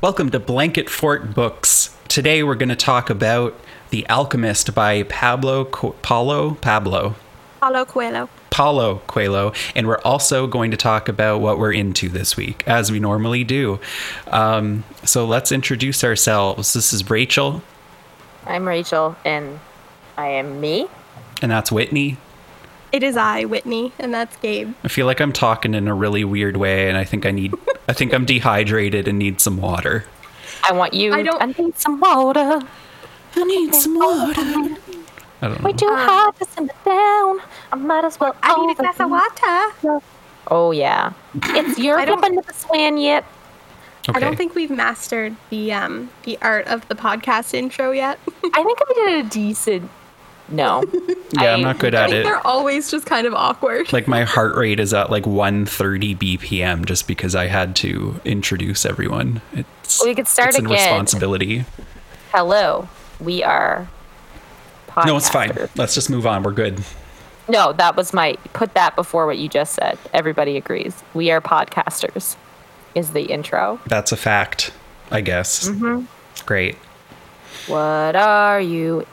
Welcome to Blanket Fort Books. Today we're going to talk about The Alchemist by Pablo Co- Paulo Pablo Paulo Coelho. Paulo Coelho, and we're also going to talk about what we're into this week, as we normally do. Um, so let's introduce ourselves. This is Rachel, I'm Rachel, and I am me. and that's Whitney. It is I, Whitney, and that's Gabe. I feel like I'm talking in a really weird way, and I think I need, I think I'm dehydrated and need some water. I want you. I don't- I need some water. I need some water. I don't We know. too hard to send it down. I might as well. I need a glass of water. Oh yeah, it's your I don't- the swan yet. I don't think we've mastered the um the art of the podcast intro yet. I think I did a decent. No. Yeah, I'm not good at think it. they're always just kind of awkward. Like my heart rate is at like 130 BPM just because I had to introduce everyone. It's We could start it's again. responsibility. Hello, we are. No, it's fine. Let's just move on. We're good. No, that was my put that before what you just said. Everybody agrees. We are podcasters. Is the intro. That's a fact, I guess. Mm-hmm. Great. What are you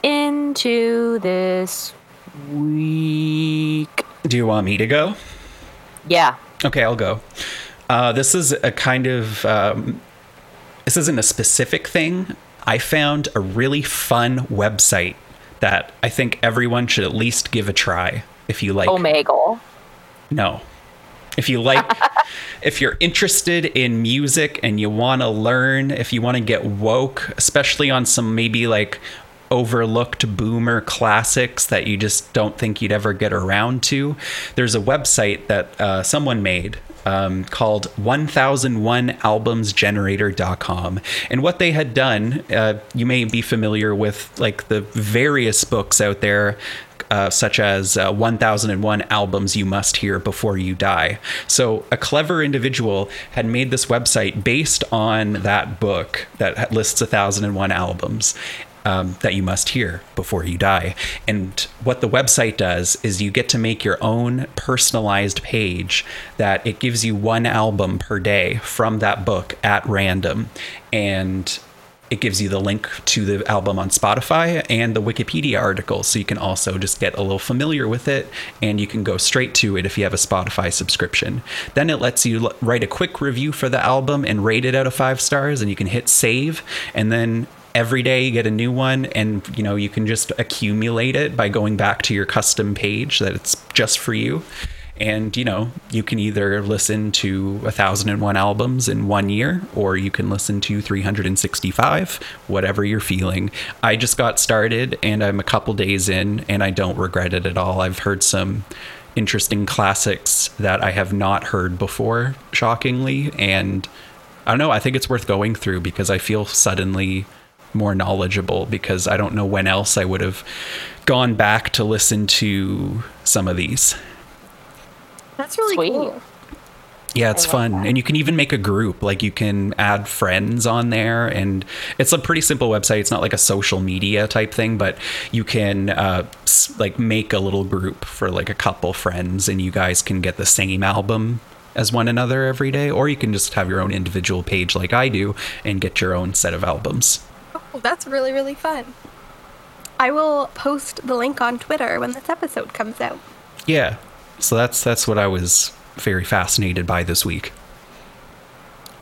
into this week? Do you want me to go? Yeah. Okay, I'll go. Uh, this is a kind of um, this isn't a specific thing. I found a really fun website that I think everyone should at least give a try if you like. Omegle. No. If you like, if you're interested in music and you want to learn, if you want to get woke, especially on some maybe like overlooked boomer classics that you just don't think you'd ever get around to, there's a website that uh, someone made. Um, called 1001albumsgenerator.com. And what they had done, uh, you may be familiar with like the various books out there uh, such as uh, 1001 albums you must hear before you die. So, a clever individual had made this website based on that book that lists 1001 albums. Um, that you must hear before you die. And what the website does is you get to make your own personalized page that it gives you one album per day from that book at random. And it gives you the link to the album on Spotify and the Wikipedia article. So you can also just get a little familiar with it and you can go straight to it if you have a Spotify subscription. Then it lets you write a quick review for the album and rate it out of five stars and you can hit save. And then every day you get a new one and you know you can just accumulate it by going back to your custom page that it's just for you. And you know you can either listen to 1001 albums in one year or you can listen to 365 whatever you're feeling. I just got started and i'm a couple days in and i don't regret it at all. I've heard some interesting classics that i have not heard before shockingly. And i don't know i think it's worth going through because i feel suddenly more knowledgeable because i don't know when else i would have gone back to listen to some of these That's really Sweet. cool. yeah, it's fun. that. And you can even make a group. Like you can add friends on there. And it's a pretty simple website. It's not like a social media type thing, but you can uh, like make a little group for like a couple friends and you guys can get the same album as one another every day. Or you can just have your own individual page like I do and get your own set of albums. That's really really fun. I will post the link on Twitter when this episode comes out. Yeah. So that's that's what I was very fascinated by this week.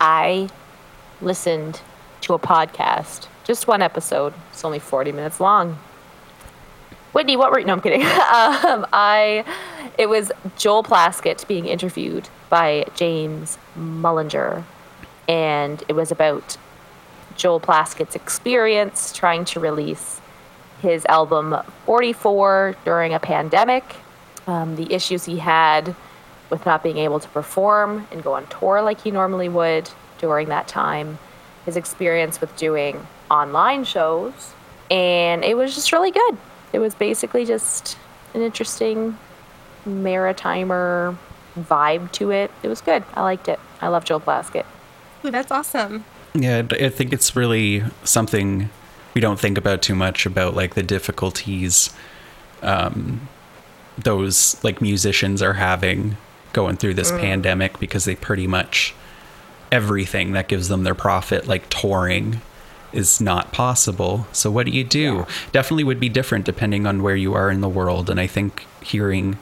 I listened to a podcast, just one episode. It's only 40 minutes long. Whitney, what were you? no? I'm kidding. um, I, it was Joel Plaskett being interviewed by James Mullinger, and it was about Joel Plaskett's experience trying to release his album 44 during a pandemic, um, the issues he had with not being able to perform and go on tour like he normally would during that time, his experience with doing online shows, and it was just really good. It was basically just an interesting maritimer vibe to it. It was good. I liked it. I love Joel Plaskett. Ooh, that's awesome. Yeah, I think it's really something we don't think about too much about like the difficulties um, those like musicians are having going through this pandemic because they pretty much everything that gives them their profit, like touring, is not possible. So what do you do? Yeah. Definitely would be different depending on where you are in the world. And I think hearing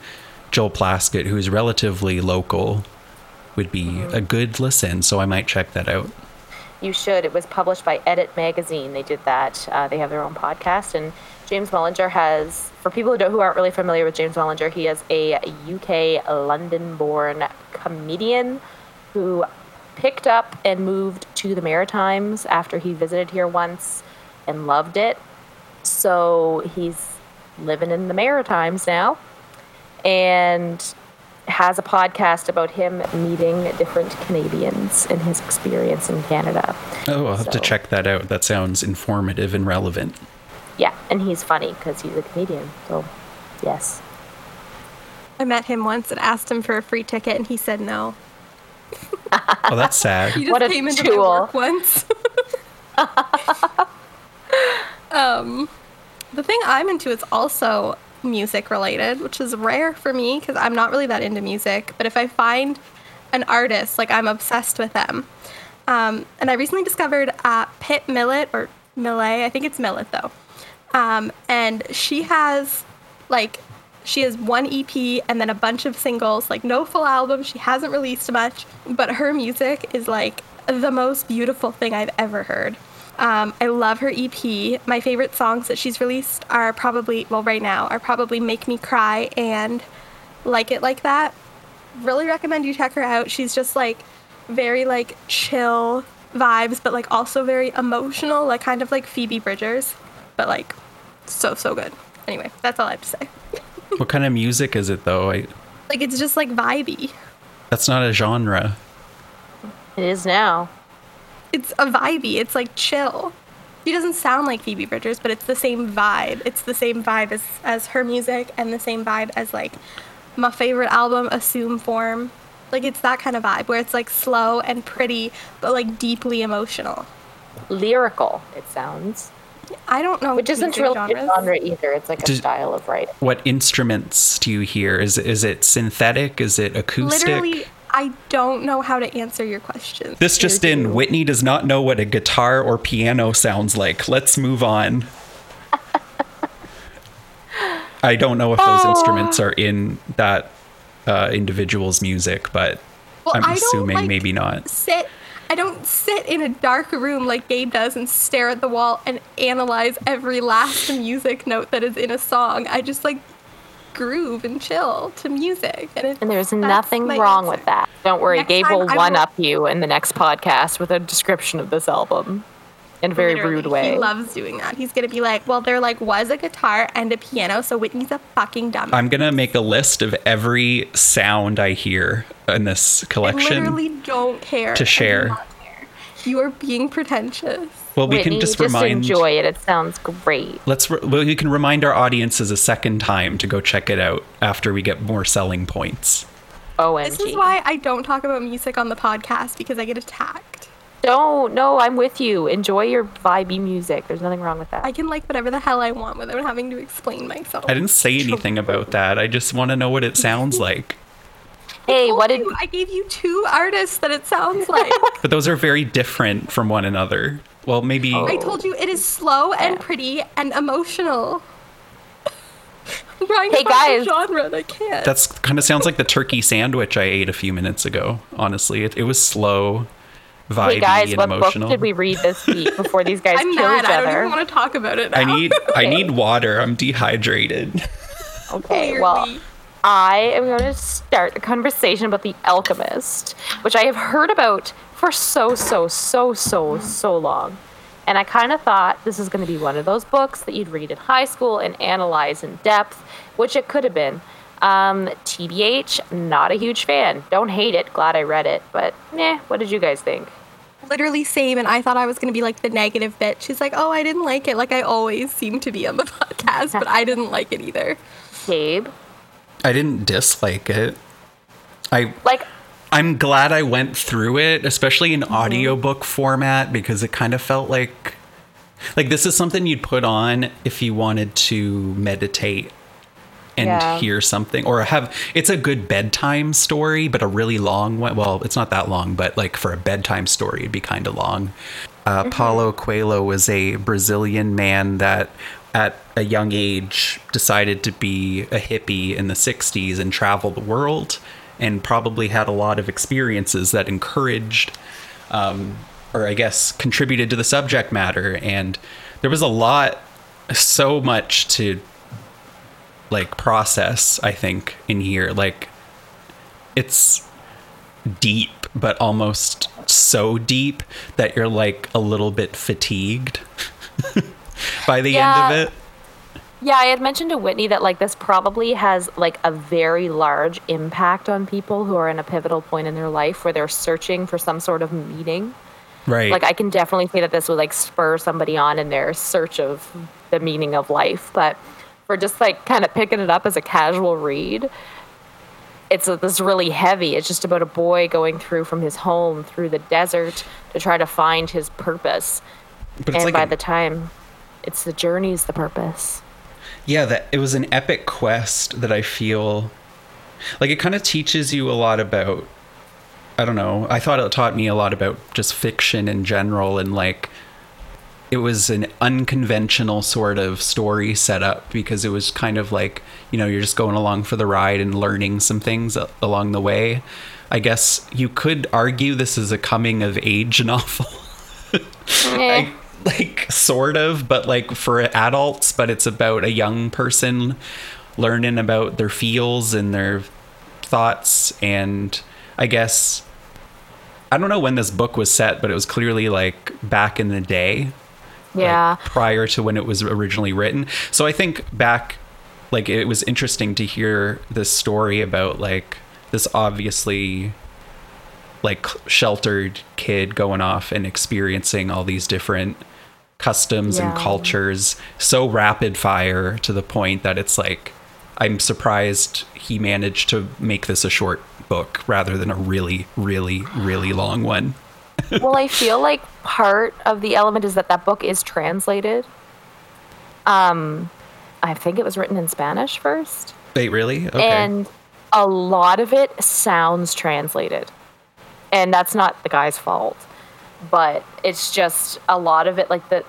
Joel Plaskett, who is relatively local, would be a good listen. So I might check that out. You should. It was published by Edit Magazine. They did that. Uh, they have their own podcast, and James Mullinger has. For people who don't, who aren't really familiar with James Mullinger, he is a UK London-born comedian who picked up and moved to the Maritimes after he visited here once and loved it. So he's living in the Maritimes now, and has a podcast about him meeting different Canadians and his experience in Canada. Oh, I'll have to check that out. That sounds informative and relevant. Yeah, and he's funny because he's a comedian. So, yes. I met him once and asked him for a free ticket, and he said no. Oh, that's sad. He just What a came into my tool. work once. um, the thing I'm into is also music related, which is rare for me because I'm not really that into music. But if I find an artist, like I'm obsessed with them. Um, and I recently discovered uh, Pitt Millet or Millet, I think it's Millet though. Um, and she has like she has one EP and then a bunch of singles, like no full album. She hasn't released much, but her music is like the most beautiful thing I've ever heard. Um, I love her EP. My favorite songs that she's released are probably, well, right now, are probably Make Me Cry and Like It Like That. Really recommend you check her out. She's just like very like chill vibes, but like also very emotional, like kind of like Phoebe Bridgers, but like so, so good. Anyway, that's all I have to say. what kind of music is it though? I, Like it's just like vibey. that's not a genre. It is now. It's a vibey. It's like chill. She doesn't sound like Phoebe Bridgers, but it's the same vibe. It's the same vibe as, as her music and the same vibe as like my favorite album, Assume Form. Like it's that kind of vibe where it's like slow and pretty, but like deeply emotional. Lyrical, it sounds. I don't know Which isn't music really genres. a genre either. It's like a Does- style of writing. What instruments do you hear? Is is it synthetic? Is it acoustic? Literally, I don't know how to answer your question. This just in, Whitney does not know what a guitar or piano sounds like. Let's move on. I don't know if those Oh. instruments are in that uh, individual's music, but Well, I'm assuming like, maybe not. sit I don't sit in a dark room like Gabe does and stare at the wall and analyze every last music note that is in a song. I just like groove and chill to music. And, it, And there's nothing wrong answer. with that. Don't worry, Next Gabe will one up you in the next podcast with a description of this album in a very Literally, rude way. He loves doing that. He's gonna be like, well, there like was a guitar and a piano, so Whitney's a fucking dumb. I'm gonna make a list of every sound I hear in this collection. I literally don't care. to share. care. You are being pretentious. Well, we Whitney, can just remind. You enjoy it. It sounds great. Let's. Re- well, we can remind our audiences a second time to go check it out after we get more selling points. OMG. This is why I don't talk about music on the podcast because I get attacked. Don't. No, I'm with you. Enjoy your vibey music. There's nothing wrong with that. I can like whatever the hell I want without having to explain myself. I didn't say anything about that. I just want to know what it sounds like. hey, what did you, I gave you two artists that it sounds like. But those are very different from one another. Well, maybe I oh. told you it is slow and pretty and emotional. I'm trying Hey, to a guys. genre and I can't. that's kind of sounds like the turkey sandwich I ate a few minutes ago. Honestly, it, it was slow, vibey, Hey guys, and what emotional. book did we read this week before these guys I'm kill mad. each I don't even want to talk about it. Now. I need I need water. I'm dehydrated. Okay, well, I am going to start a conversation about The Alchemist, which I have heard about for so, so, so, so, so long. And I kind of thought this is going to be one of those books that you'd read in high school and analyze in depth, which it could have been. Um, TBH, not a huge fan. Don't hate it. Glad I read it. But, meh, what did you guys think? literally same and I thought I was gonna be like the negative bitch. She's like, Oh, I didn't like it, like I always seem to be on the podcast, but I didn't like it either. Gabe? I didn't dislike it. I Like, I'm glad I went through it, especially in audiobook format because it kind of felt like like this is something you'd put on if you wanted to meditate and Yeah. hear something or have it's a good bedtime story but a really long one well it's not that long but like for a bedtime story it'd be kind of long. Uh, paulo coelho was a brazilian man that at a young age decided to be a hippie in the 60s and travel the world and probably had a lot of experiences that encouraged um, or I guess contributed to the subject matter. And there was a lot, so much to like process, I think, in here. Like, it's deep, but almost so deep that you're like a little bit fatigued by the Yeah. end of it. Yeah, I had mentioned to Whitney that like this probably has like a very large impact on people who are in a pivotal point in their life where they're searching for some sort of meaning. Right. Like I can definitely say that this would like spur somebody on in their search of the meaning of life, but for just like kind of picking it up as a casual read, it's a, this really heavy. It's just about a boy going through from his home through the desert to try to find his purpose. but and like by an- the time it's the journey's the purpose. Yeah that it was an epic quest that i feel like it kind of teaches you a lot about i don't know i thought it taught me a lot about just fiction in general and like it was an unconventional sort of story setup because it was kind of like you know you're just going along for the ride and learning some things along the way i guess you could argue this is a coming of age novel Eh. I, like sort of but like for adults but it's about a young person learning about their feels and their thoughts. And i guess i don't know when this book was set but it was clearly like back in the day. Like, yeah. prior to when it was originally written. So i think back like it was interesting to hear this story about like this obviously like sheltered kid going off and experiencing all these different customs and cultures so rapid fire to the point that it's like I'm surprised he managed to make this a short book rather than a really really really long one. well, I feel like part of the element is that that book is translated. Um, I think it was written in Spanish first, Wait, really? Okay. and a lot of it sounds translated, and that's not the guy's fault, but it's just a lot of it like the.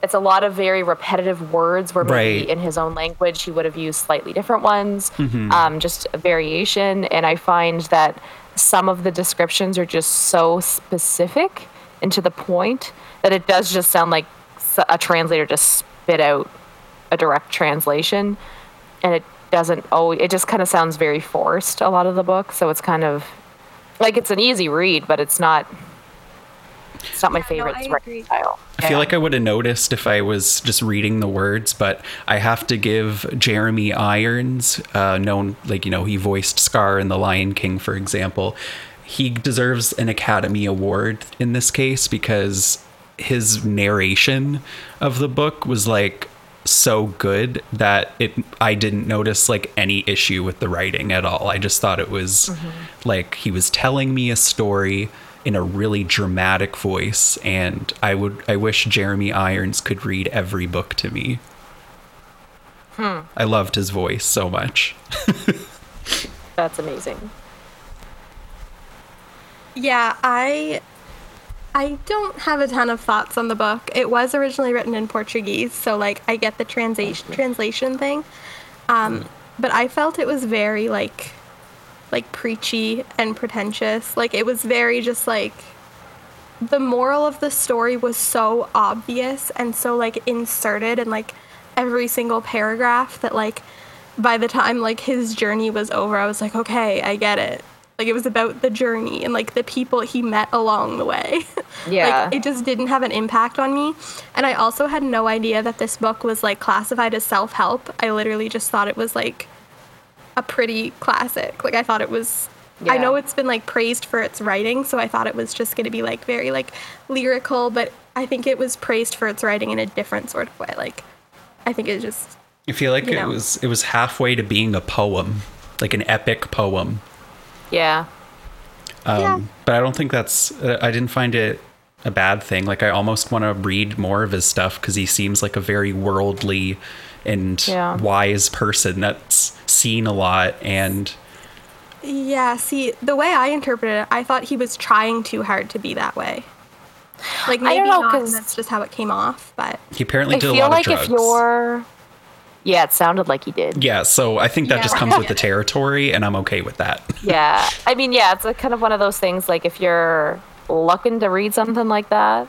It's a lot of very repetitive words where maybe Right. in his own language he would have used slightly different ones, um, just a variation. And I find that some of the descriptions are just so specific and to the point that it does just sound like a translator just spit out a direct translation, and it doesn't. Oh, it just kind of sounds very forced. A lot of the book, so it's kind of like it's an easy read, but it's not. It's not my Yeah, no, favorite I writing agree. style. I feel like I would have noticed if I was just reading the words, but I have to give Jeremy Irons, uh, known like you know he voiced Scar in The Lion King, for example. He deserves an Academy Award in this case because his narration of the book was like so good that it I didn't notice like any issue with the writing at all. I just thought it was like he was telling me a story in a really dramatic voice and I would I wish Jeremy Irons could read every book to me. I loved his voice so much. That's amazing. Yeah, I I don't have a ton of thoughts on the book. It was originally written in Portuguese, so like I get the translation translation thing. Um, but I felt it was very like like preachy and pretentious. Like it was very just like the moral of the story was so obvious and so like inserted in like every single paragraph that like by the time like his journey was over I was like okay I get it like it was about the journey and like the people he met along the way Yeah. like it just didn't have an impact on me and I also had no idea that this book was like classified as self-help I literally just thought it was like a pretty classic like I thought it was I know it's been like praised for its writing, so I thought it was just going to be like very like lyrical, but I think it was praised for its writing in a different sort of way. Like I think it just I feel like You it know. was it was halfway to being a poem, like an epic poem. Yeah. Um, Yeah. But I don't think that's. Uh, I didn't find it a bad thing. Like I almost want to read more of his stuff because he seems like a very worldly and Yeah. wise person that's seen a lot and Yeah, see, the way I interpreted it, I thought he was trying too hard to be that way. Like I maybe don't know, not, 'cause- and that's just how it came off. But he apparently I did a feel lot like of drugs. if you're. Yeah, it sounded like he did. yeah, so I think that Yeah. just comes with the territory, and I'm okay with that. Yeah. I mean, yeah, it's a kind of one of those things like if you're looking to read something like that,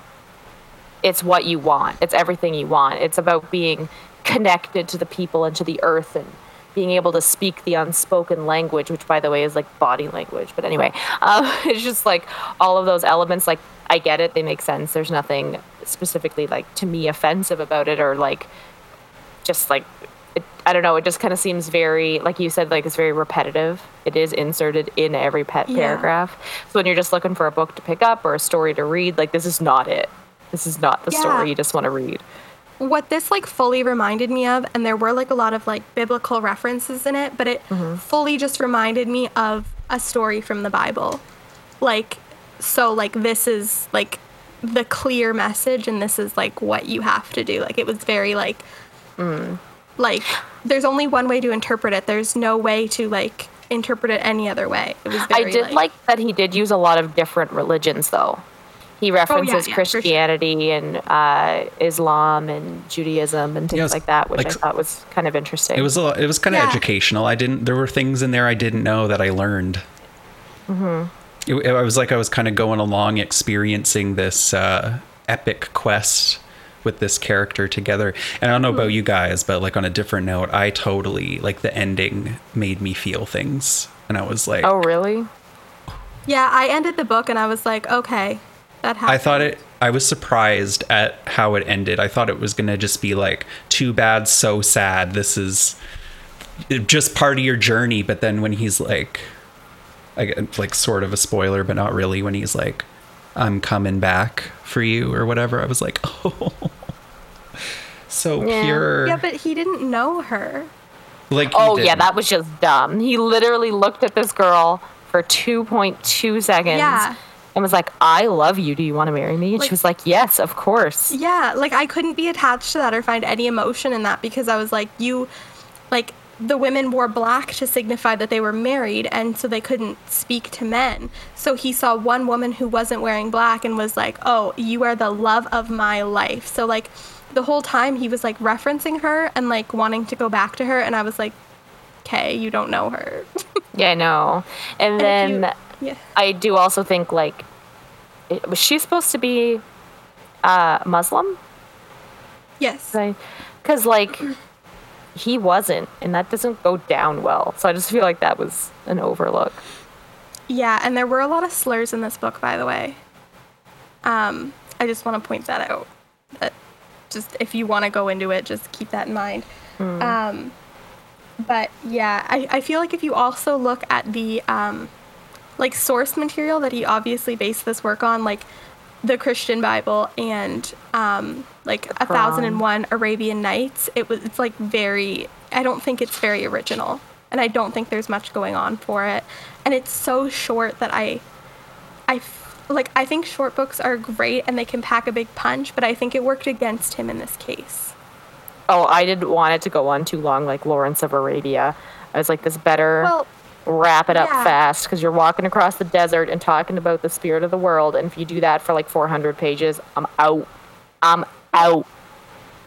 it's what you want. It's everything you want. It's about being connected to the people and to the earth and being able to speak the unspoken language, which, by the way, is like body language. But anyway, um, it's just like all of those elements. Like, I get it. They make sense. There's nothing specifically like to me offensive about it or like just like it, I don't know. It just kind of seems very, like you said, like it's very repetitive. It is inserted in every pet Yeah. paragraph. So when you're just looking for a book to pick up or a story to read, like this is not it. This is not the Yeah. story you just want to read. What this like fully reminded me of, and there were like a lot of like biblical references in it, but it mm-hmm. fully just reminded me of a story from the Bible. Like, so like this is like the clear message, and this is like what you have to do. Like it was very like, mm. like there's only one way to interpret it. There's no way to like interpret it any other way. It was. I Very, did like that he did use a lot of different religions, though. He references Oh, yeah, for sure. Christianity and uh, Islam and Judaism and things Yeah, it's like that, which I thought was kind of interesting. It was a, it was kind of educational. I didn't. There were things in there I didn't know that I learned. Mm-hmm. It, I was like I was kind of going along, experiencing this uh, epic quest with this character together. And I don't know about you guys, but like on a different note, I totally like the ending made me feel things, and I was like, oh, really? Yeah, I ended the book, and I was like, okay, that happened. I thought it. I was surprised at how it ended. I thought it was gonna just be like, too bad, so sad. This is just part of your journey. But then when he's like, I get like sort of a spoiler, but not really. When he's like, I'm coming back for you or whatever. I was like, oh, so Yeah. pure. Yeah, but he didn't know her. like, Oh yeah, that was just dumb. He literally looked at this girl for 2.2 seconds Yeah. And was like, "I love you. Do you want to marry me?" And Like- she was like, "Yes, of course." Yeah, like I couldn't be attached to that or find any emotion in that because I was like, you, like, the women wore black to signify that they were married and so they couldn't speak to men. So he saw one woman who wasn't wearing black and was like, oh, you are the love of my life. So, like, the whole time he was like referencing her and like wanting to go back to her. And I was like, okay, you don't know her. Yeah, I know. And And then you- yeah. I do also think like, was she supposed to be uh, Muslim? Yes. Because like, he wasn't, and that doesn't go down well. So I just feel like that was an overlook. Yeah, and there were a lot of slurs in this book, by the way. Um, I just want to point that out. That just if you want to go into it, just keep that in mind. Um, but yeah, I, I feel like if you also look at the um, like source material that he obviously based this work on, like the Christian Bible and um, like a thousand and one Arabian Nights, it was it's like very. I don't think it's very original, and I don't think there's much going on for it, and it's so short that I, I f- like I think short books are great and they can pack a big punch, but I think it worked against him in this case. Oh, I didn't want it to go on too long, like Lawrence of Arabia. I was like, this better Well, wrap it up yeah. fast because you're walking across the desert and talking about the spirit of the world. And if you do that for like 400 pages, I'm out. I'm out.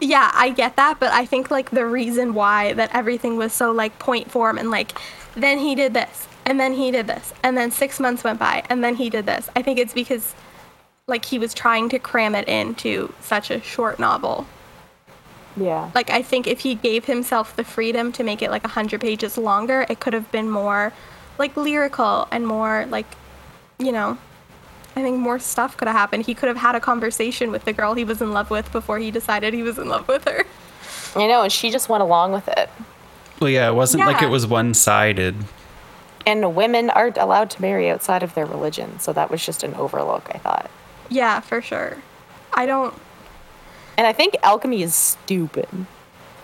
Yeah, I get that, but I think like the reason why that everything was so like point form and like then he did this and then he did this and then 6 months went by and then he did this. I think it's because like he was trying to cram it into such a short novel. Yeah. Like I think if he gave himself the freedom to make it like 100 pages longer, it could have been more like lyrical and more like you know, I think more stuff could have happened. He could have had a conversation with the girl he was in love with before he decided he was in love with her. I know, and she just went along with it. Well, yeah, it wasn't like it was one sided. And women aren't allowed to marry outside of their religion, so that was just an overlook, I thought. Yeah, for sure. I don't. And I think alchemy is stupid.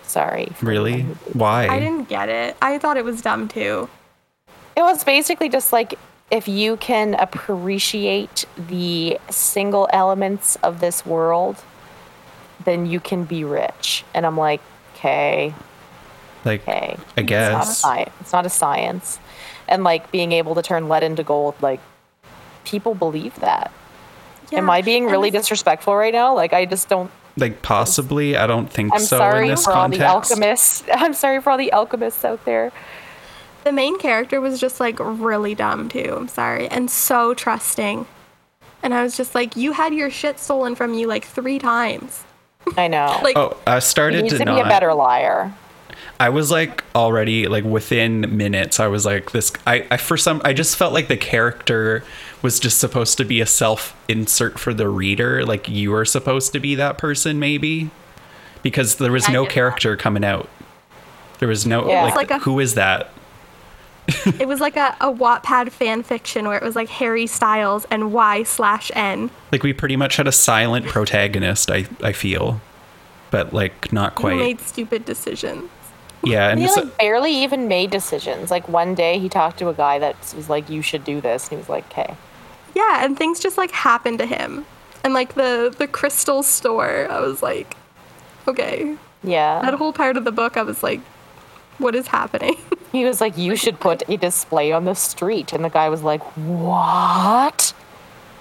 Sorry. Really? Why? I didn't get it. I thought it was dumb too. It was basically just like if you can appreciate the single elements of this world, then you can be rich. And I'm like, okay, Like, okay. I guess. It's not, a guess. sci- it's not a science. And like being able to turn lead into gold, like people believe that. Am I being really disrespectful right now? Like I just don't Like, possibly. I don't think so. I'm so in sorry this for all context. the alchemists. I'm sorry for all the alchemists out there. The main character was just like really dumb too. I'm sorry, and so trusting. And I was just like, you had your shit stolen from you like three times. I know. Like, Oh, I he started needs to to be not. a better liar. I was like already like within minutes. I was like this. I, I for some I just felt like the character was just supposed to be a self insert for the reader. Like you were supposed to be that person, maybe, because there was I no get that. character coming out. There was no Yeah. like, like a- who is that? it was like a, a Wattpad fan fiction where it was like Harry Styles and Y slash N. Like we pretty much had a silent protagonist. I I feel, but like not Who quite. made stupid decisions. yeah, and He it's, like barely even made decisions. Like one day he talked to a guy that was like, "You should do this," and he was like, "Okay." Yeah, and things just like happened to him. And like the the crystal store, I was like, okay. Yeah. That whole part of the book, I was like, what is happening? He was like, "You should put a display on the street," and the guy was like, "What?"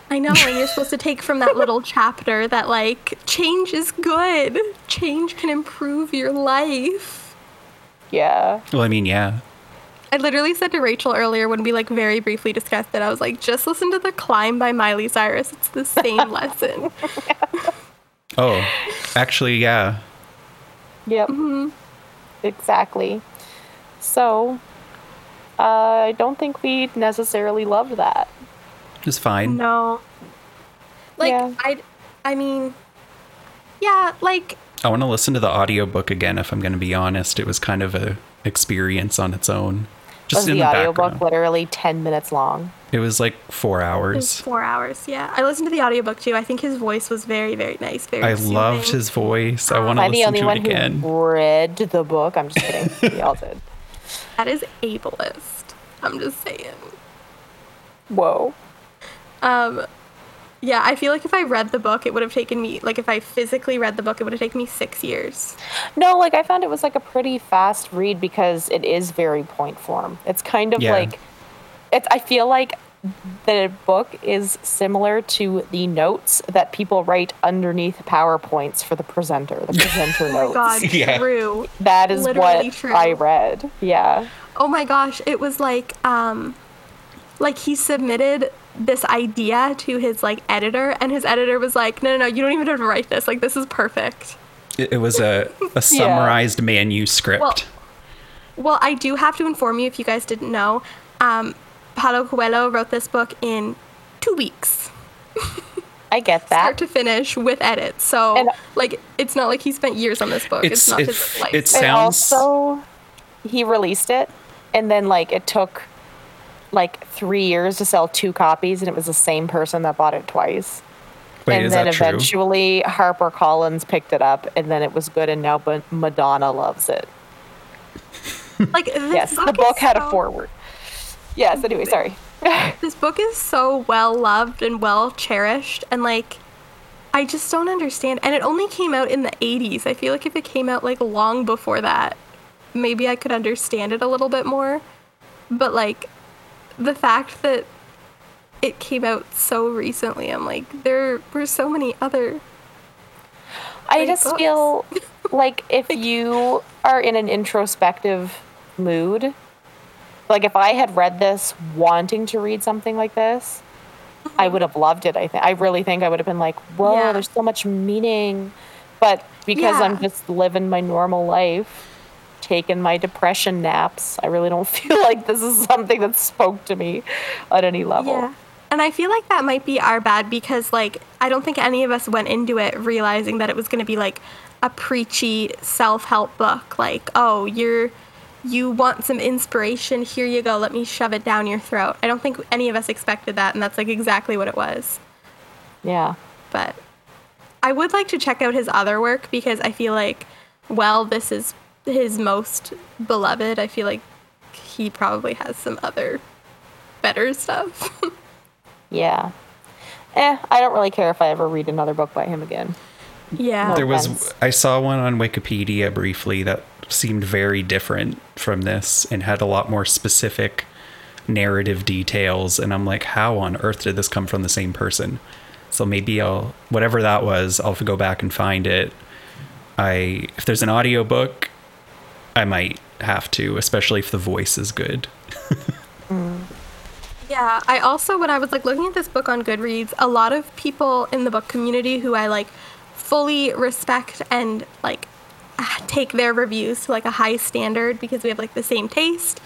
I know, and you're supposed to take from that little chapter that like change is good. Change can improve your life. Yeah. well, I mean, yeah. I literally said to Rachel earlier when we like very briefly discussed it, I was like, just listen to the climb by Miley Cyrus. It's the same lesson. Oh, actually, yeah. Yep. Exactly. So, uh, I don't think we necessarily loved that. It's fine. No. Like Yeah. I I mean yeah, like I want to listen to the audiobook again if I'm going to be honest. It was kind of a experience on its own. Just Was in the, the, audiobook background. literally 10 minutes long? It was like 4 it was hours. four hours, yeah. I listened to the audiobook too. I think his voice was very, very nice. Very I loved his voice. I want to Am I the listen only to one it again. who read the book? I'm just kidding. we all did. That is ableist. I'm just saying. Whoa. Um, yeah, I feel like if I read the book, it would have taken me like if I physically read the book, it would have taken me six years. No, like I found it was like a pretty fast read because it is very point form. It's kind of Yeah. like it's I feel like the book is similar to the notes that people write underneath PowerPoints for the presenter, the presenter Oh my notes. god, Yeah. true. That is Literally what true. I read. Yeah. Oh my gosh, it was like um like he submitted this idea to his like editor and his editor was like, "No, no, no, you don't even have to write this. Like this is perfect." It, it was a, a summarized manuscript. Well, Well, I do have to inform you if you guys didn't know, um Paulo Coelho wrote this book in 2 weeks. I get that. Start to finish with edits. So, And- like it's not like he spent years on this book. It's, It's- not it his f- life. it's- And sounds- also he released it and then like it took like 3 years to sell two copies and it was the same person that bought it twice. Wait, and is then that true? eventually Harper Collins picked it up and then it was good and now but Madonna loves it. like this Yes, book the book is had a so- forward. Yes, anyway, sorry. This book is so well loved and well cherished, and like, I just don't understand. And it only came out in the 80s. I feel like if it came out like long before that, maybe I could understand it a little bit more. But like, the fact that it came out so recently, I'm like, there were so many other. I just books. feel like if you are in an introspective mood, like if I had read this wanting to read something like this, I mm-hmm. would have loved it. I think I really think I would have been like, "Whoa, Yeah. there's so much meaning." But because I'm just living my normal life, taking my depression naps, I really don't feel like this is something that spoke to me at any level. Yeah. And I feel like that might be our bad because, like, I don't think any of us went into it realizing that it was going to be like a preachy self help book. Like, oh, you're. You want some inspiration? Here you go. Let me shove it down your throat. I don't think any of us expected that, and that's like exactly what it was. Yeah. But I would like to check out his other work because I feel like, well, this is his most beloved. I feel like he probably has some other better stuff. Yeah. Eh, I don't really care if I ever read another book by him again. yeah. There was. I saw one on Wikipedia briefly that seemed very different from this and had a lot more specific narrative details and I'm like how on earth did this come from the same person? So maybe I'll whatever that was, I'll go back and find it. I if there's an audiobook, I might have to, especially if the voice is good. Yeah, I also when I was like looking at this book on Goodreads, a lot of people in the book community who I like fully respect and like take their reviews to like a high standard because we have like the same taste,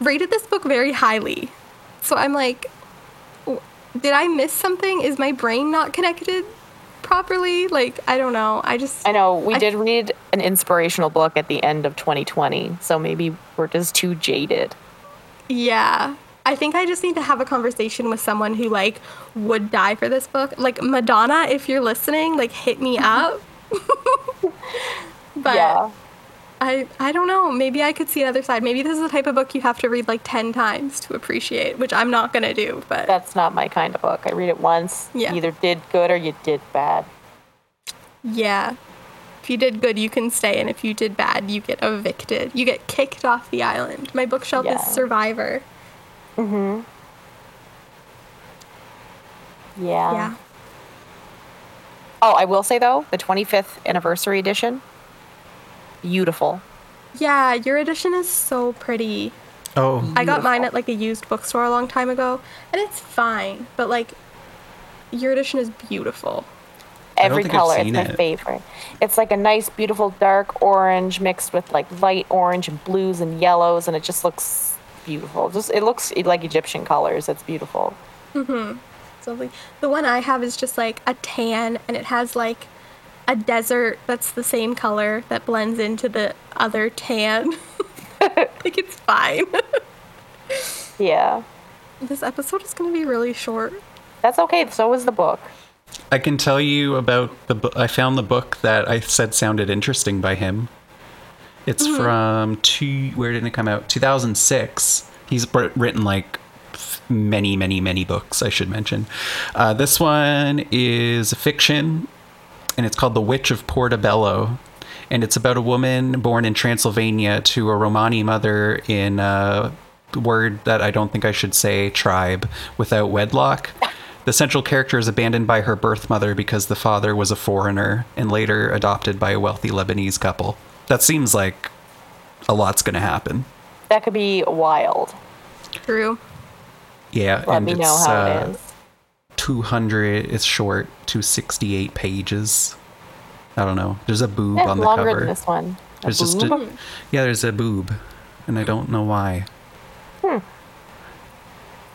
rated this book very highly. So I'm like did I miss something? Is my brain not connected properly? Like I don't know. I just I know we I- did read an inspirational book at the end of 2020, so maybe we're just too jaded. Yeah. I think I just need to have a conversation with someone who like would die for this book. Like Madonna, if you're listening, like hit me up. but yeah. I I don't know. Maybe I could see another side. Maybe this is the type of book you have to read like 10 times to appreciate, which I'm not going to do, but That's not my kind of book. I read it once. Yeah. You either did good or you did bad. yeah. If you did good, you can stay, and if you did bad, you get evicted. You get kicked off the island. My bookshelf Yeah. is Survivor. Mhm. Yeah. yeah. Oh, I will say though, the 25th anniversary edition, beautiful. Yeah, your edition is so pretty. Oh, I got mine at like a used bookstore a long time ago, and it's fine. But like, your edition is beautiful. Every color, it's my it. favorite. It's like a nice, beautiful dark orange mixed with like light orange and blues and yellows, and it just looks beautiful. Just it looks like Egyptian colors. It's beautiful. Mm-hmm. It's lovely. The one I have is just like a tan, and it has like a desert that's the same color that blends into the other tan. I think it's fine. Yeah, this episode is going to be really short. that's okay. So was the book. I can tell you about the book. I found the book that I said sounded interesting by him. It's from two. Where did it come out? 2006. He's wr- written like many, many, many books. I should mention. Uh, this one is fiction, and it's called The Witch of Portobello. And it's about a woman born in Transylvania to a Romani mother in a word that I don't think I should say tribe without wedlock. The central character is abandoned by her birth mother because the father was a foreigner and later adopted by a wealthy Lebanese couple. That seems like a lot's going to happen. That could be wild. True. Yeah, Let and me know how uh, it is. 200, it's short, 268 pages. I don't know. There's a boob Yeah, on the longer cover. than this one. A There's just a, yeah, there's a boob, and I don't know why. hmm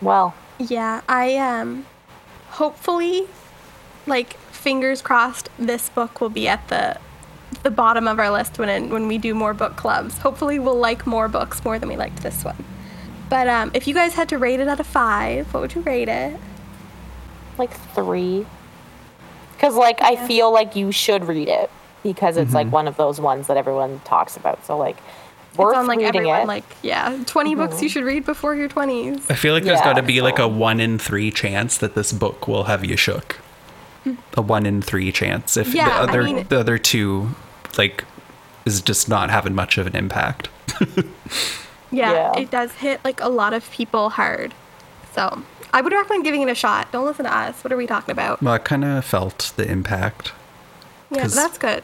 well, Yeah, I um hopefully like fingers crossed this book will be at the the bottom of our list when it, when we do more book clubs. Hopefully we'll like more books more than we liked this one. But um if you guys had to rate it out of 5, what would you rate it? Like three. Because like I feel like you should read it because it's Mm-hmm. like one of those ones that everyone talks about. So like worth it's on like reading everyone it. like yeah, 20 books you should read before your 20s. I feel like there's Yeah, got to be like a one in three chance that this book will have you shook. A one in three chance. If Yeah, the other mean- the other two, like, is just not having much of an impact. Yeah, Yeah. it does hit like a lot of people hard. So, I would recommend giving it a shot. Don't listen to us. What are we talking about? Well, I kind of felt the impact. Yeah, 'Cause- that's good.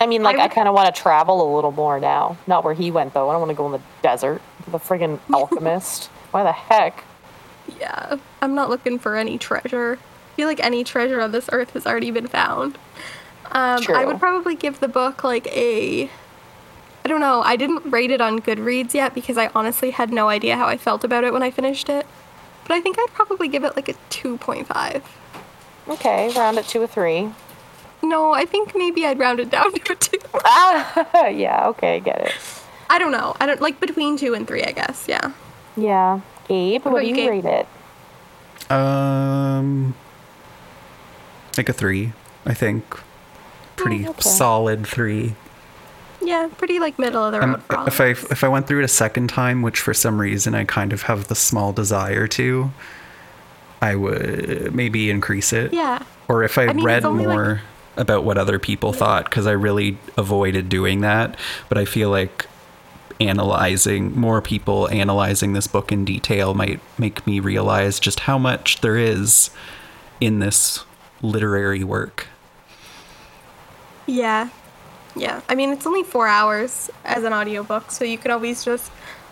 I mean, like I, would- kind of want to travel a little more now. Not where he went though. I don't want to go in the desert. The friggin' alchemist. Why the heck? Yeah, I'm not looking for any treasure. I feel like any treasure on this earth has already been found. Um, I would probably give the book like a. I don't know. I didn't rate it on Goodreads yet because I honestly had no idea how I felt about it when I finished it. But I think I'd probably give it like a 2.5. Okay, round it to a three. No, I think maybe I'd round it down to a 2. Ah, yeah. Okay, I get it. I don't know. I don't like between 2 and 3, I guess. Yeah. Yeah, Gabe, what, about do you, you Gabe? rate it? Um, like a three, I think. Pretty okay. solid three. Yeah, pretty like middle of the Um, road all if I if I went through it a second time, which for some reason I kind of have the small desire to, I would maybe increase it. Yeah. Or if I, I mean, read only, like- more about what other people thought, because I really avoided doing that. But I feel like analyzing more people analyzing this book in detail might make me realize just how much there is in this literary work. Yeah. Yeah. I mean, it's only four hours as an audiobook, so you can always just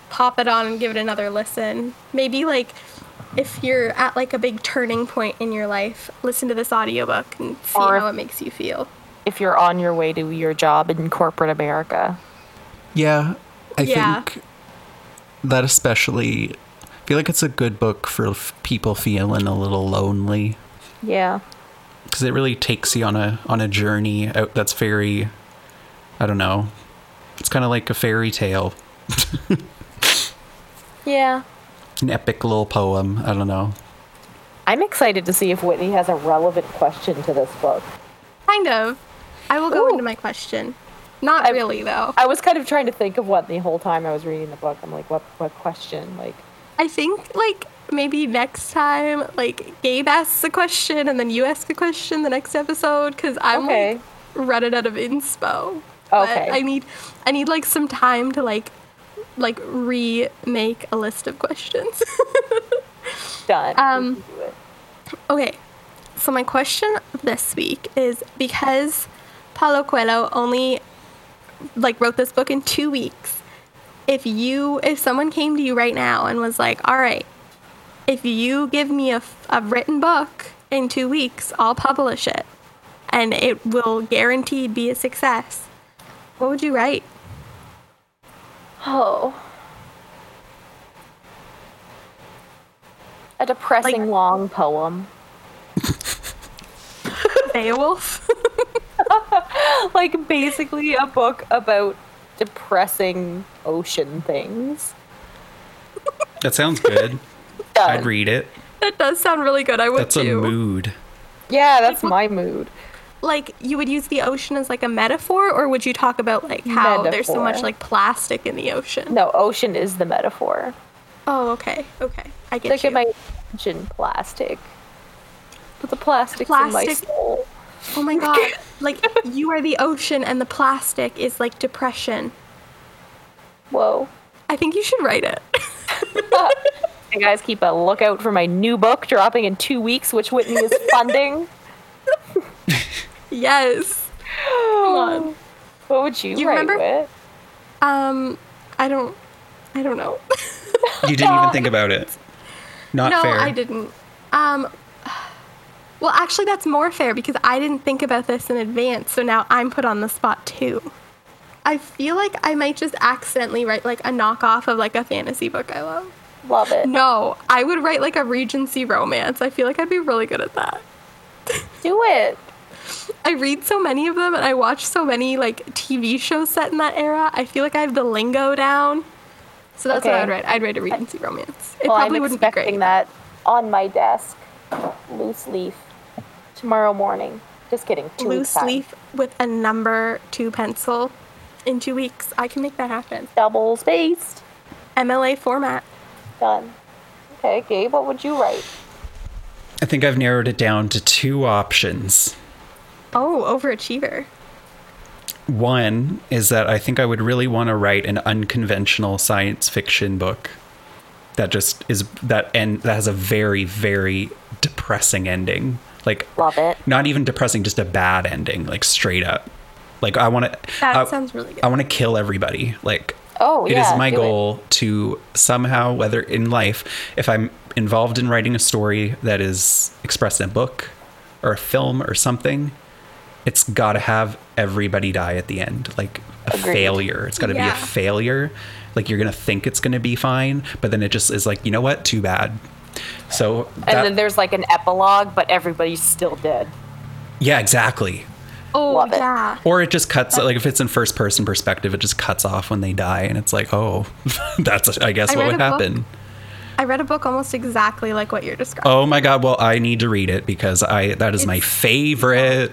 pop it on and give it another listen. Maybe like if you're at like a big turning point in your life, listen to this audiobook and see Or how it makes you feel. If you're on your way to your job in corporate America. Yeah, I Yeah. think that especially I feel like it's a good book for f- people feeling a little lonely Yeah. because it really takes you on a on a journey out that's very I don't know. It's kind of like a fairy tale, Yeah. an epic little poem. I don't know. I'm excited to see if Whitney has a relevant question to this book. Kind of. I will go Ooh. into my question. Not I- really though. I was kind of trying to think of what the whole time I was reading the book. I'm like, what what question? Like, I think like maybe next time like Gabe asks a question and then you ask a question the next episode because I'm Okay. like running out of inspo. But Okay. I need I need like some time to like like remake a list of questions. done. Um, We can do it. okay. So my question this week is because Paulo Coelho only like wrote this book in 2 weeks. If you if someone came to you right now and was like, "All right, if you give me a, a written book in 2 weeks, I'll publish it and it will guaranteed be a success." What would you write? Oh. A depressing Like- long poem. Beowulf? Like basically a book about depressing ocean things. That sounds good. I'd read it. that does sound really good. I would That's a mood. Yeah, that's my mood. Like you would use the ocean as like a metaphor or would you talk about like how there's so much like plastic in the ocean No, ocean is the metaphor. oh okay okay i get Like you in my mention plastic. But the plastic's in my Plastic- soul. oh my god like you are the ocean and the plastic is like depression Whoa. i think you should write it Hey guys, keep a lookout for my new book dropping in two weeks, which Whitney is funding. yes come on What would you, You write remember- with? um i don't i don't know You didn't even think about it. Not no fair. i didn't um well actually that's more fair because i didn't think about this in advance so now i'm put on the spot too i feel like i might just accidentally write like a knockoff of like a fantasy book i love Love it. no i would write like a regency romance i feel like i'd be really good at that Do it. I read so many of them and i watch so many like tv shows set in that era i feel like i have the lingo down so that's what i'd write i'd write a regency romance it well, probably I'm wouldn't be expecting great that on my desk, loose leaf, tomorrow morning. Just kidding. Two loose time. leaf with a number two pencil in two weeks. I can make that happen. double spaced. MLA format. Done. Okay, Gabe, what would you write? I think I've narrowed it down to two options. Oh, overachiever. One is that I think I would really want to write an unconventional science fiction book that just is that and that has a very very depressing ending. Like Love it. not even depressing, just a bad ending, like straight up. Like I want to That I, sounds really good. I want to kill everybody. Like Oh, it is yeah, my do it. goal to somehow whether in life if I'm involved in writing a story that is expressed in a book or a film or something, it's got to have everybody die at the end, like a Agreed. failure. It's got to be a failure. Like you're gonna think it's gonna be fine, but then it just is like, you know what? Too bad. So And then there's like an epilogue, but everybody's still dead. yeah, exactly. oh, love it. yeah. Or it just cuts like if it's in first person perspective, it just cuts off when they die, and it's like, oh, that's I guess I what would a book- happen. I read a book almost exactly like what you're describing. Oh my god! Well, I need to read it because I that is my It's- favorite.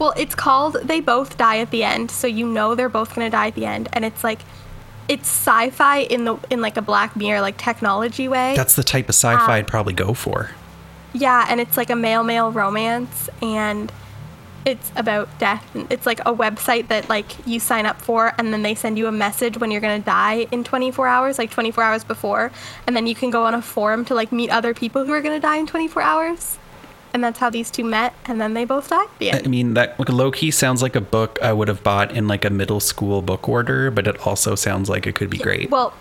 Well, it's called They Both Die at the End, so you know they're both gonna die at the end, and it's like it's sci-fi in the in like a Black Mirror like technology way. That's the type of sci-fi um, I'd probably go for. yeah, and it's like a male male romance, and it's about death. It's like a website that like you sign up for, and then they send you a message when you're gonna die in 24 hours, like 24 hours before, and then you can go on a forum to like meet other people who are gonna die in 24 hours. And that's how these two met, and then they both died at the I mean, that like, low key sounds like a book I would have bought in like a middle school book order, but it also sounds like it could be great. Well,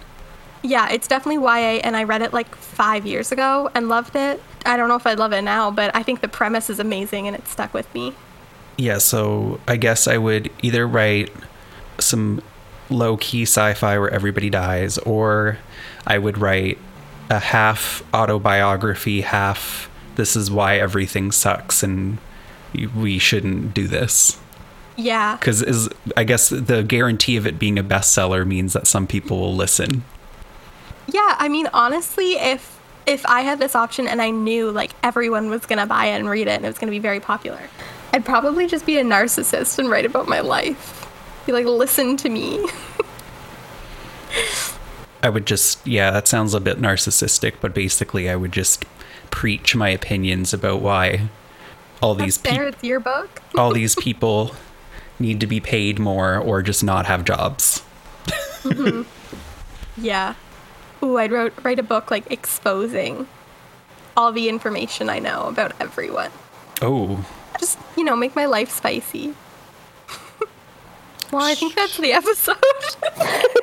yeah, it's definitely YA, and I read it like five years ago and loved it. I don't know if I'd love it now, but I think the premise is amazing and it stuck with me. Yeah, so I guess I would either write some low key sci fi where everybody dies, or I would write a half autobiography, half this is why everything sucks and we shouldn't do this. Yeah. Because is I guess the guarantee of it being a bestseller means that some people will listen. Yeah, I mean, honestly, if if I had this option and I knew like everyone was gonna buy it and read it and it was gonna be very popular, I'd probably just be a narcissist and write about my life. Be like, listen to me. I would just, yeah, that sounds a bit narcissistic, but basically, I would just preach my opinions about why all these people, your book. all these people need to be paid more or just not have jobs. Mm-hmm. Yeah. Ooh, I'd wrote, write a book like exposing all the information I know about everyone. Oh, Just, you know, make my life spicy. well, I think that's the episode.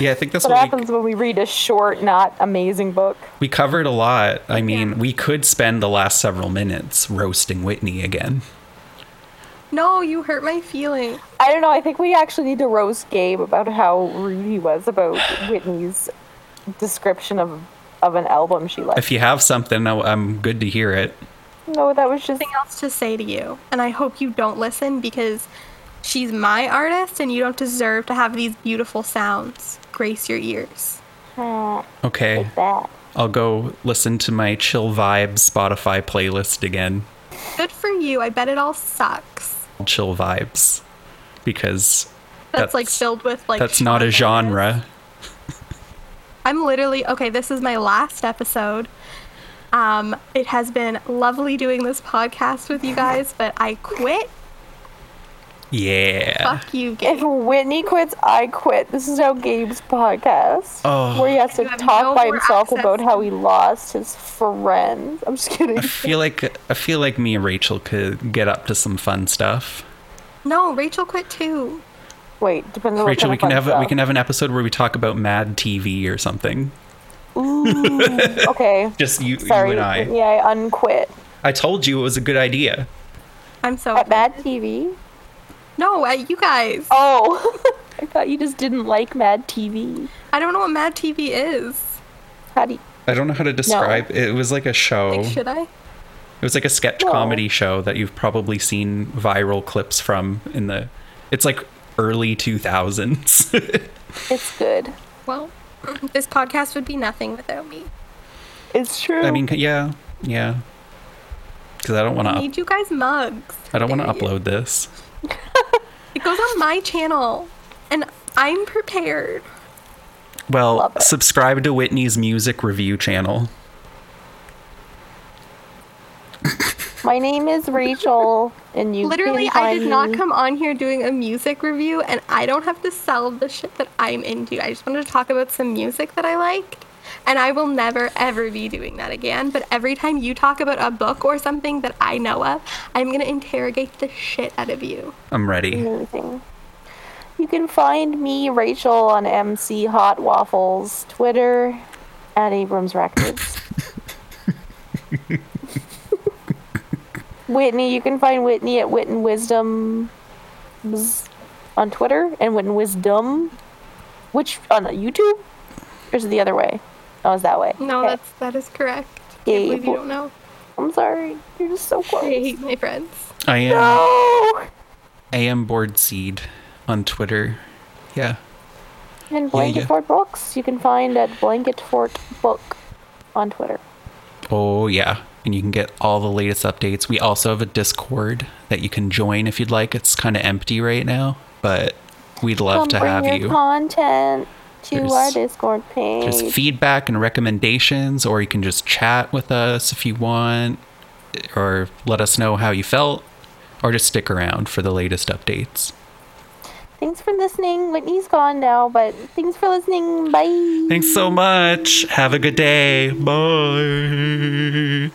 yeah, I think that's What what, we, happens when we read a short, not amazing book? we covered a lot. I mean, Yeah. we could spend the last several minutes roasting Whitney again. no, you hurt my feelings. I don't know. I think we actually need to roast Gabe about how rude he was about Whitney's description of of an album she liked. If you have something, I- I'm good to hear it. no, that was just something else to say to you, and I hope you don't listen because she's my artist, and you don't deserve to have these beautiful sounds grace your ears. Okay. I'll go listen to my chill vibes Spotify playlist again. Good for you. I bet it all sucks. Chill vibes, because That's, like filled with like. that's not a genre. I'm literally okay. This is my last episode. Um, it has been lovely doing this podcast with you guys, but I quit. Yeah. Fuck you, Gabe. If Whitney quits, I quit. This is how Gabe's podcast, Oh. where he has to talk no by himself access about how he lost his friend. I'm just kidding. I feel like I feel like me and Rachel could get up to some fun stuff. No, Rachel quit too. Wait, depends on what Rachel, kind we of can fun have a, we can have an episode where we talk about Mad TV or something. Ooh, okay. Just you, Sorry, you and I. Whitney, I unquit. I told you it was a good idea. I'm so At Mad TV? No, uh, you guys. Oh, I thought you just didn't like Mad TV. I don't know what Mad TV is. How do you? I don't know how to describe. It was like a show. Like, should I? It was like a sketch No. comedy show that you've probably seen viral clips from in the. It's like early 2000s. It's good. Well, this podcast would be nothing without me. It's true. I mean, yeah, yeah. Because I don't want I to. need you guys mugs. I don't want to upload this. It goes on my channel, and I'm prepared. Well, subscribe to Whitney's music review channel. My name is Rachel, and you Literally, can I find did not come on here doing a music review, and I don't have to sell the shit that I'm into. I just wanted to talk about some music that I liked, and I will never ever be doing that again. But every time you talk about a book or something that I know of, I'm gonna interrogate the shit out of you. I'm ready. Amazing. You can find me, Rachel, on MC Hot Waffles Twitter at Abrams Records. Whitney, you can find Whitney at Witten Wisdom on Twitter and Witten Wisdom, which on YouTube, or is it the other way? Oh, it's that way. No, Okay. that's that is correct. Can't Yeah, believe you you- don't know. I'm sorry. You're just so I hate my friends. I am No. I am board seed on Twitter. Yeah. And Yeah, Blanket yeah. Fort Books, you can find at Blanket Fort Book on Twitter. Oh yeah. and you can get all the latest updates. We also have a Discord that you can join if you'd like. It's kind of empty right now, but we'd love Come to bring have your you. content to There's- our Discord page. There's feedback and recommendations, or you can just chat with us if you want, or let us know how you felt, or just stick around for the latest updates. Thanks for listening. Whitney's gone now, but thanks for listening. Bye. Thanks so much. Have a good day. Bye.